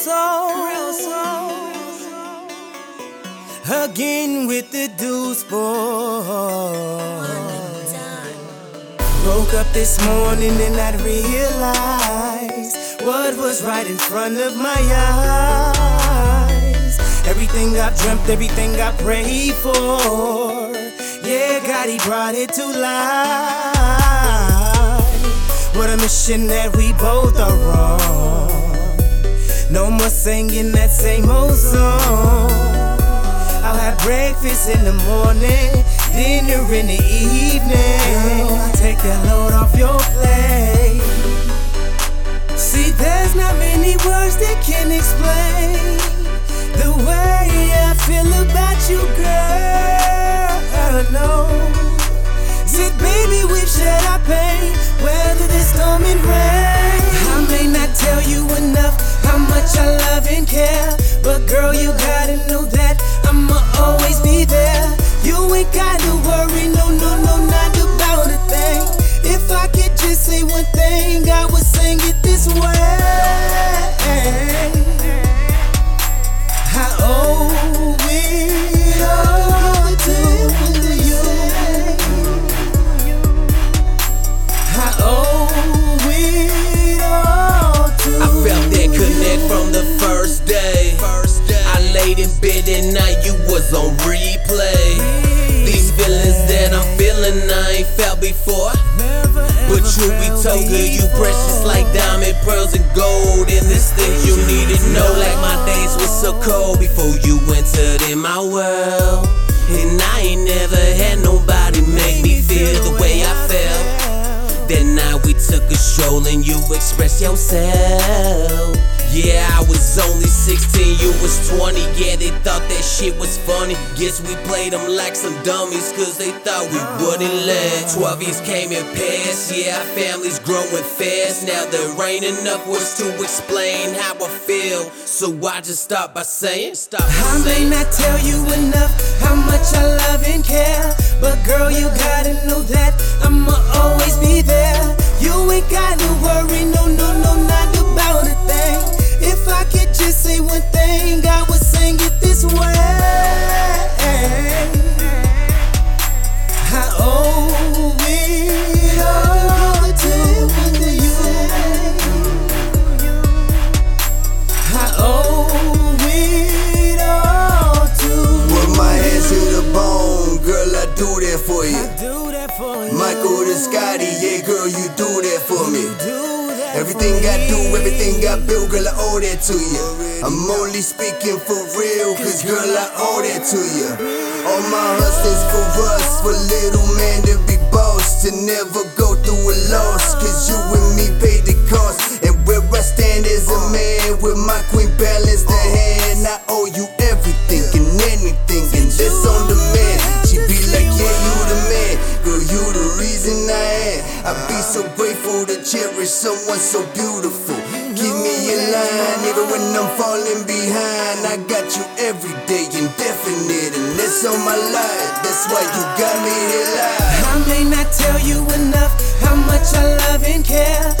soul. Real soul. Again with the deuce boy. Woke up this morning and I realized what was right in front of my eyes. Everything I dreamt, everything I prayed for. Yeah, God, He brought it to life. What a mission that we both are on. Singing that same old song. I'll have breakfast in the morning, dinner in the evening. Take that load off your plate. See, there's not many words that can explain the way I feel about you, girl. No. See, baby, we've shared our pain, weather the storm and rain. I may not tell you enough how much I love I ain't felt before. But truth be told, girl, you precious like diamond, pearls, and gold. And this thing you need to know, like my days was so cold before you entered in my world. And I ain't never had nobody make me feel the way I felt. That night we took a stroll and you expressed yourself. Yeah, I was only 16, you was 20. Yeah, they thought that shit was funny. Guess we played them like some dummies, cause they thought we wouldn't let. 12 years came and passed, yeah, our family's growing fast. Now there ain't enough words to explain how I feel. So I just stop by saying, stop I may not tell you enough how much I love and care, but girl, you gotta know that I'ma always be there. You ain't gotta worry, no, no, no, not about a thing. If I could just say one thing, I would sing it this way. Everything I do, everything I build, girl, I owe that to you. I'm only speaking for real, cause girl, I owe that to you. All my hustlers for us, reason I am. I be so grateful to cherish someone so beautiful. Keep me in line, even when I'm falling behind. I got you every day, indefinite, and that's on my life. That's why you got me here. I may not tell you enough how much I love and care,